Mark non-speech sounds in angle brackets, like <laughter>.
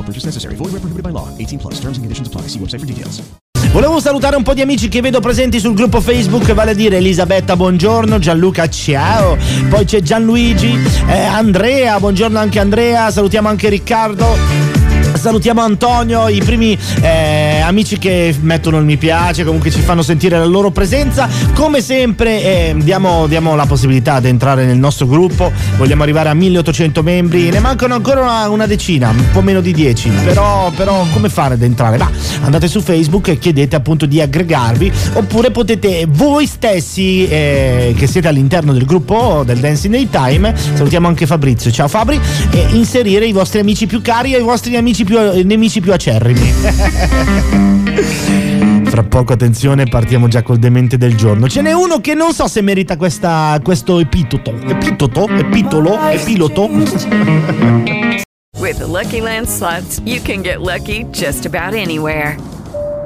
No purchase necessary. Void where prohibited by law. 18 plus. Terms and conditions apply. See website for details. Volevo salutare un po' di amici che vedo presenti sul gruppo Facebook, vale a dire Elisabetta, buongiorno, Gianluca, ciao, poi c'è Gianluigi, eh, Andrea, buongiorno anche Andrea, salutiamo anche Riccardo. Salutiamo Antonio, i primi eh, amici che mettono il mi piace, comunque ci fanno sentire la loro presenza. Come sempre eh, diamo, diamo, la possibilità di entrare nel nostro gruppo, vogliamo arrivare a 1800 membri, ne mancano ancora una, una decina, un po' meno di 10, però, però come fare ad entrare? Va, andate su Facebook e chiedete appunto di aggregarvi, oppure potete voi stessi eh, che siete all'interno del gruppo del Dancing Daytime, salutiamo anche Fabrizio, ciao Fabri, e inserire i vostri amici più cari e i vostri amici più più, nemici più acerrimi. <laughs> Fra poco, attenzione, partiamo già col demente del giorno. Ce n'è uno che non so se merita questa, questo epitoto. Epitoto? Epitolo? Epiloto? With the Lucky Land slots, you can get lucky just about anywhere.